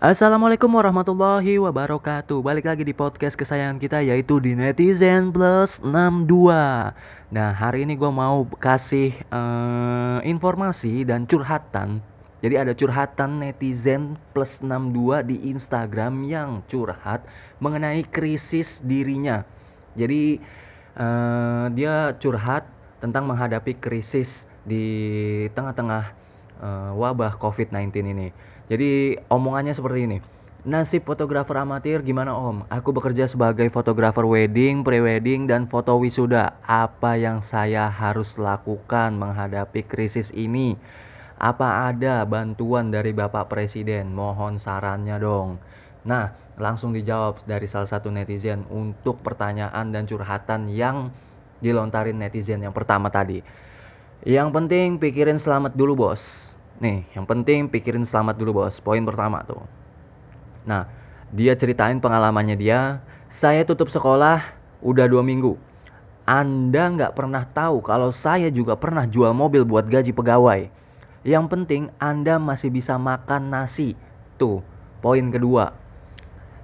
Assalamualaikum warahmatullahi wabarakatuh. Balik lagi di podcast kesayangan kita yaitu di Netizen Plus 62 Nah hari ini gue mau kasih eh, informasi dan curhatan. Jadi ada curhatan netizen plus 62 di Instagram yang curhat mengenai krisis dirinya. Jadi eh, dia curhat tentang menghadapi krisis di tengah-tengah eh, wabah COVID-19 ini. Jadi omongannya seperti ini. Nasib fotografer amatir gimana om? Aku bekerja sebagai fotografer wedding, prewedding, dan foto wisuda. Apa yang saya harus lakukan menghadapi krisis ini? Apa ada bantuan dari Bapak Presiden? Mohon sarannya dong. Nah, langsung dijawab dari salah satu netizen untuk pertanyaan dan curhatan yang dilontarin netizen yang pertama tadi. Yang penting pikirin selamat dulu bos. Nih, yang penting pikirin selamat dulu bos. Poin pertama tuh. Nah, dia ceritain pengalamannya dia. Saya tutup sekolah udah dua minggu. Anda nggak pernah tahu kalau saya juga pernah jual mobil buat gaji pegawai. Yang penting Anda masih bisa makan nasi. Tuh, poin kedua.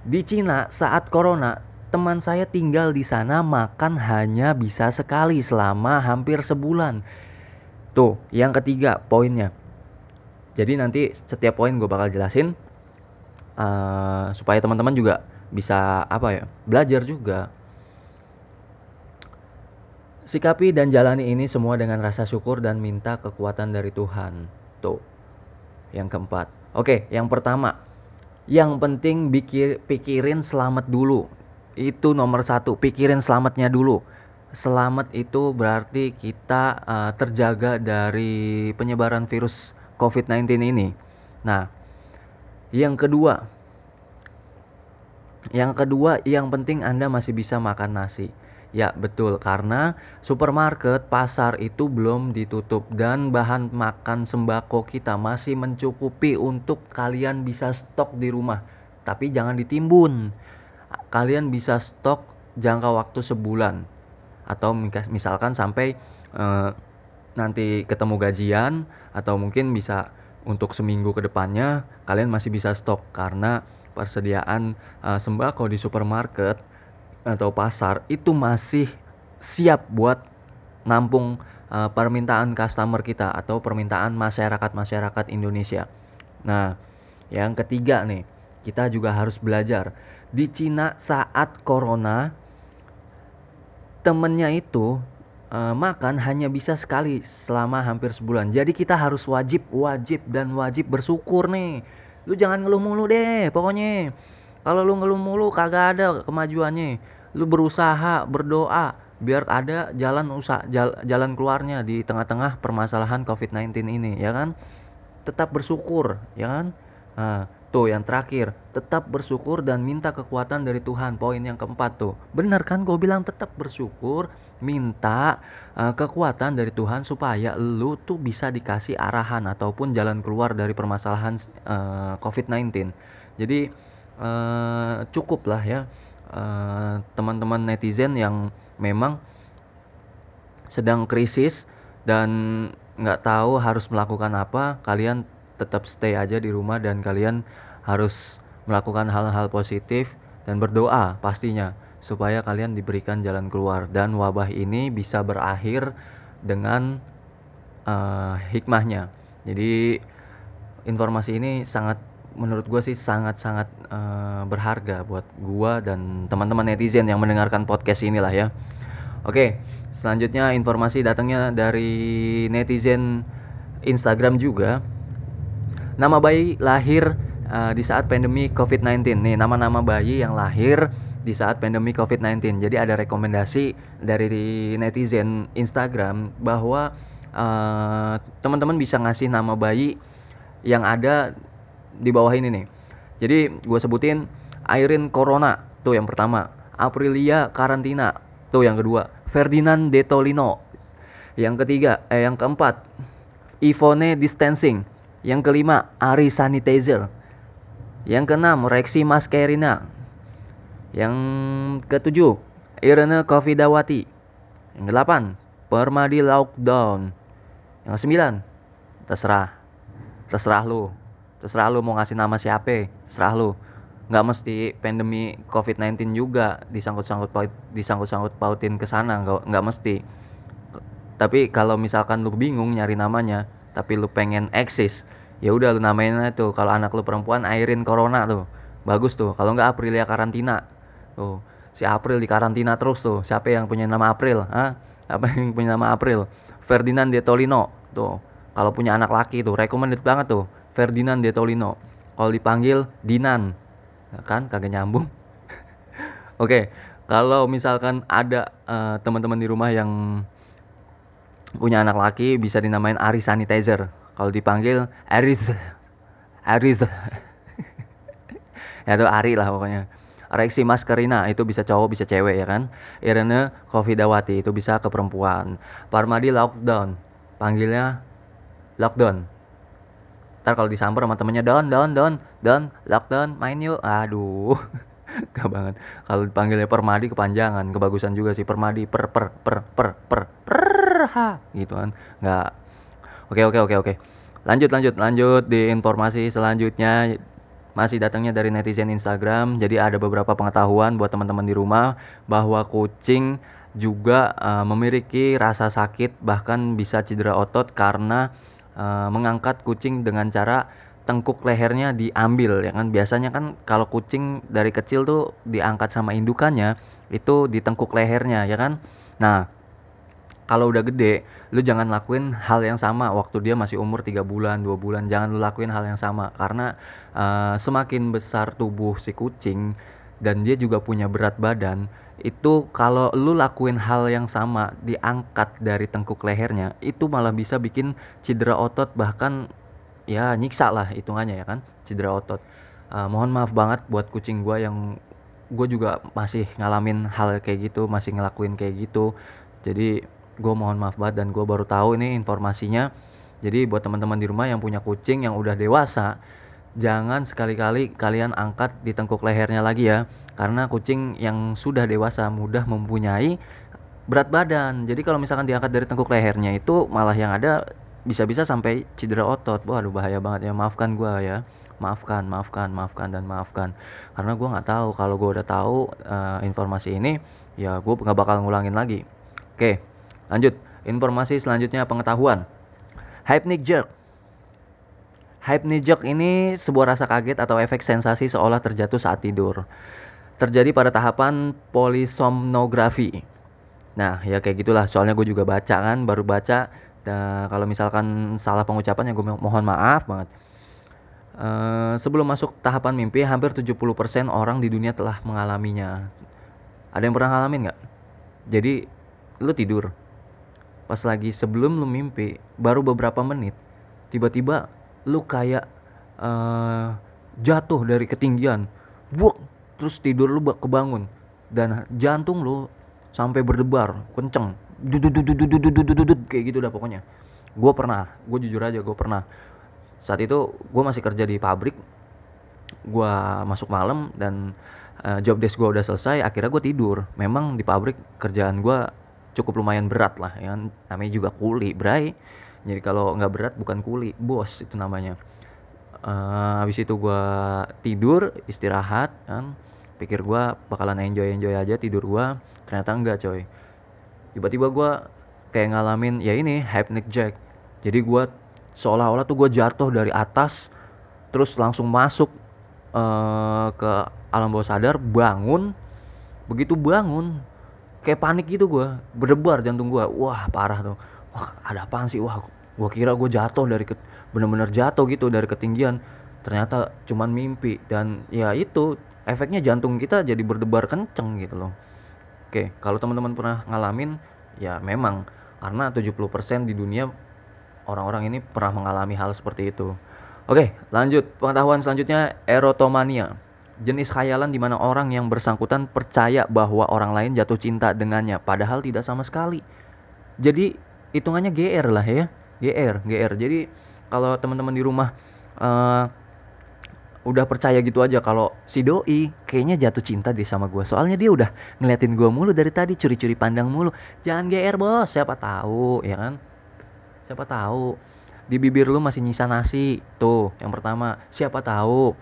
Di Cina saat corona, teman saya tinggal di sana makan hanya bisa sekali selama hampir sebulan. Tuh, yang ketiga poinnya. Jadi nanti setiap poin gue bakal jelasin eh, supaya teman-teman juga bisa apa ya belajar juga. Sikapi dan jalani ini semua dengan rasa syukur dan minta kekuatan dari Tuhan. Tuh. Yang keempat. Oke, yang pertama. Yang penting pikir, pikirin selamat dulu. Itu nomor satu. Pikirin selamatnya dulu. Selamat itu berarti kita uh, terjaga dari penyebaran virus COVID-19 ini. Nah, yang kedua. Yang kedua, yang penting Anda masih bisa makan nasi. Ya, betul, karena supermarket, pasar itu belum ditutup dan bahan makan sembako kita masih mencukupi untuk kalian bisa stok di rumah. Tapi jangan ditimbun. Kalian bisa stok jangka waktu sebulan atau misalkan sampai eh, nanti ketemu gajian atau mungkin bisa untuk seminggu ke depannya kalian masih bisa stok karena persediaan eh, sembako di supermarket atau pasar itu masih siap buat nampung eh, permintaan customer kita atau permintaan masyarakat-masyarakat Indonesia. Nah, yang ketiga nih, kita juga harus belajar. Di Cina saat corona temennya itu eh, makan hanya bisa sekali selama hampir sebulan. Jadi kita harus wajib, wajib dan wajib bersyukur nih. Lu jangan ngeluh mulu deh, pokoknya. Kalau lu ngeluh mulu kagak ada kemajuannya. Lu berusaha, berdoa biar ada jalan usaha jal- jalan keluarnya di tengah-tengah permasalahan COVID-19 ini, ya kan? Tetap bersyukur, ya kan? Nah, tuh yang terakhir, tetap bersyukur dan minta kekuatan dari Tuhan. Poin yang keempat tuh. Bener kan gue bilang tetap bersyukur, minta uh, kekuatan dari Tuhan supaya lu tuh bisa dikasih arahan ataupun jalan keluar dari permasalahan uh, COVID-19. Jadi uh, cukup lah ya uh, teman-teman netizen yang memang sedang krisis dan nggak tahu harus melakukan apa, kalian tetap stay aja di rumah dan kalian harus melakukan hal-hal positif dan berdoa pastinya supaya kalian diberikan jalan keluar dan wabah ini bisa berakhir dengan eh, hikmahnya. Jadi informasi ini sangat menurut gue sih sangat-sangat eh, berharga buat gua dan teman-teman netizen yang mendengarkan podcast inilah ya. Oke, selanjutnya informasi datangnya dari netizen Instagram juga. Nama bayi lahir uh, di saat pandemi COVID-19. Nih, nama-nama bayi yang lahir di saat pandemi COVID-19. Jadi ada rekomendasi dari netizen Instagram bahwa uh, teman-teman bisa ngasih nama bayi yang ada di bawah ini nih. Jadi gue sebutin Irene Corona tuh yang pertama, Aprilia Karantina tuh yang kedua, Ferdinand De Tolino yang ketiga, eh yang keempat, Ivone Distancing yang kelima, Ari Sanitizer. Yang keenam, Rexi Maskerina. Yang ketujuh, Irene Kofidawati. Yang kedelapan, Permadi Lockdown. Yang kesembilan, terserah. Terserah lu. Terserah lu mau ngasih nama siapa, terserah lu. Nggak mesti pandemi COVID-19 juga disangkut-sangkut paut, disangkut-sangkut pautin ke sana, nggak nggak mesti. Tapi kalau misalkan lu bingung nyari namanya, tapi lu pengen eksis, ya udah lu namain aja tuh. Kalau anak lu perempuan Irene Corona tuh. Bagus tuh. Kalau nggak Aprilia Karantina. Tuh si April di karantina terus tuh. Siapa yang punya nama April ah apa yang punya nama April? Ferdinand De Tolino tuh kalau punya anak laki tuh recommended banget tuh. Ferdinand De Tolino kalau dipanggil Dinan. Ya kan? Kagak nyambung. Oke kalau misalkan ada eh, teman-teman di rumah yang punya anak laki bisa dinamain Ari Sanitizer kalau dipanggil Aris. Aris. Ya itu Ari lah pokoknya. Rexi Maskerina itu bisa cowok bisa cewek ya kan? Irene Kofidawati itu bisa ke perempuan. Parmadi Lockdown. Panggilnya Lockdown. Ntar kalau disamper sama temennya don don don don lockdown main yuk. Aduh gak banget. Kalau dipanggilnya permadi kepanjangan kebagusan juga sih. Permadi per per per per per per ha gitu kan. Nggak oke oke oke oke. Lanjut lanjut lanjut di informasi selanjutnya. Masih datangnya dari netizen Instagram. Jadi ada beberapa pengetahuan buat teman-teman di rumah bahwa kucing juga eh, memiliki rasa sakit bahkan bisa cedera otot karena eh, mengangkat kucing dengan cara tengkuk lehernya diambil ya kan? Biasanya kan kalau kucing dari kecil tuh diangkat sama indukannya itu di tengkuk lehernya ya kan? Nah kalau udah gede lu jangan lakuin hal yang sama waktu dia masih umur tiga bulan dua bulan. Jangan lu lakuin hal yang sama. Karena eh, semakin besar tubuh si kucing dan dia juga punya berat badan itu kalau lu lakuin hal yang sama diangkat dari tengkuk lehernya itu malah bisa bikin cedera otot bahkan ya nyiksa lah hitungannya ya kan? Cedera otot. Eh, mohon maaf banget buat kucing gua yang gue juga masih ngalamin hal kayak gitu masih ngelakuin kayak gitu. Jadi gue mohon maaf banget dan gue baru tahu ini informasinya. Jadi buat teman-teman di rumah yang punya kucing yang udah dewasa jangan sekali-kali kalian angkat di tengkuk lehernya lagi ya. Karena kucing yang sudah dewasa mudah mempunyai berat badan. Jadi kalau misalkan diangkat dari tengkuk lehernya itu malah yang ada bisa-bisa sampai cedera otot. Waduh bahaya banget ya. Maafkan gua ya. Maafkan maafkan maafkan dan maafkan. Karena gua nggak tahu. Kalau gua udah tahu eh, informasi ini ya gue nggak bakal ngulangin lagi. Oke lanjut informasi selanjutnya pengetahuan hypnic jerk hypnic jerk ini sebuah rasa kaget atau efek sensasi seolah terjatuh saat tidur terjadi pada tahapan polisomnografi Nah, ya kayak gitulah. Soalnya gue juga baca kan, baru baca. Nah, kalau misalkan salah pengucapan ya gue mo- mohon maaf banget. Eh, sebelum masuk tahapan mimpi, hampir 70% orang di dunia telah mengalaminya. Ada yang pernah ngalamin nggak? Jadi, lu tidur pas lagi sebelum lu mimpi baru beberapa menit tiba-tiba lu kayak uh, jatuh dari ketinggian buk terus tidur lu kebangun dan jantung lu sampai berdebar kenceng kayak gitu dah pokoknya gue pernah gue jujur aja gue pernah saat itu gue masih kerja di pabrik gue masuk malam dan uh, job desk gue udah selesai akhirnya gue tidur memang di pabrik kerjaan gue cukup lumayan berat lah ya kan. Namanya juga kuli bray. Jadi kalau nggak berat bukan kuli bos itu namanya. Eh, habis itu gue tidur istirahat kan. Pikir gue bakalan enjoy enjoy aja tidur gue ternyata enggak coy. Tiba-tiba gue kayak ngalamin ya ini hypnic jack. Jadi gue seolah-olah tuh gue jatuh dari atas terus langsung masuk eh, ke alam bawah sadar bangun. Begitu bangun kayak panik gitu gue berdebar jantung gue wah parah tuh. Wah ada apaan sih? Wah gue kira gue jatuh dari ke- bener-bener jatuh gitu dari ketinggian. Ternyata cuman mimpi. Dan ya itu efeknya jantung kita jadi berdebar kenceng gitu loh. Oke, kalau teman-teman pernah ngalamin, ya memang. Karena 70% di dunia orang-orang ini pernah mengalami hal seperti itu. Oke, lanjut. Pengetahuan selanjutnya erotomania. Jenis khayalan di mana orang yang bersangkutan percaya bahwa orang lain jatuh cinta dengannya padahal tidak sama sekali. Jadi hitungannya GR lah ya. GR, GR. Jadi kalau teman-teman di rumah eh udah percaya gitu aja kalau si doi kayaknya jatuh cinta deh sama gua. Soalnya dia udah ngeliatin gua mulu dari tadi curi-curi pandang mulu. Jangan GR bos. Siapa tahu ya kan? Siapa tahu. Di bibir lu masih nyisa nasi. Tuh yang pertama. Siapa tahu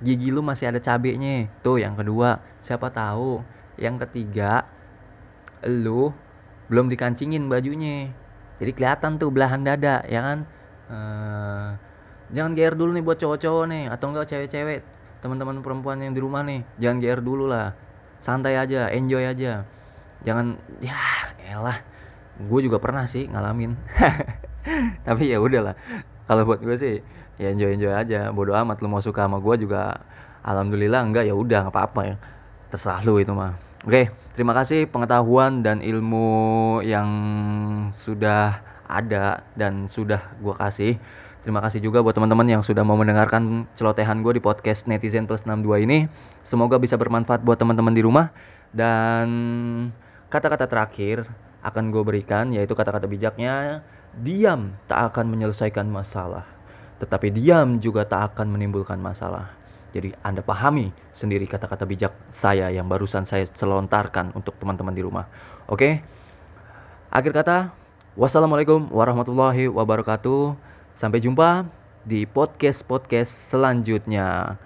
gigi lu masih ada cabenya. Tuh yang kedua siapa tahu. Yang ketiga lu belum dikancingin bajunya. Jadi kelihatan tuh belahan dada ya kan? Eh, jangan GR dulu nih buat cowok-cowok nih atau enggak cewek-cewek teman-teman perempuan yang di rumah nih. Jangan GR dulu lah. Santai aja enjoy aja. Jangan ya elah. Gue juga pernah sih ngalamin. Tapi ya udahlah. Kalau buat gue sih ya enjoy enjoy aja bodo amat lu mau suka sama gue juga alhamdulillah enggak ya udah nggak apa-apa ya terserah lu itu mah oke terima kasih pengetahuan dan ilmu yang sudah ada dan sudah gue kasih Terima kasih juga buat teman-teman yang sudah mau mendengarkan celotehan gue di podcast Netizen Plus 62 ini. Semoga bisa bermanfaat buat teman-teman di rumah. Dan kata-kata terakhir akan gue berikan yaitu kata-kata bijaknya, diam tak akan menyelesaikan masalah. Tetapi diam juga tak akan menimbulkan masalah. Jadi Anda pahami sendiri kata-kata bijak saya yang barusan saya selontarkan untuk teman-teman di rumah. Oke? Akhir kata, wassalamualaikum warahmatullahi wabarakatuh. Sampai jumpa di podcast-podcast selanjutnya.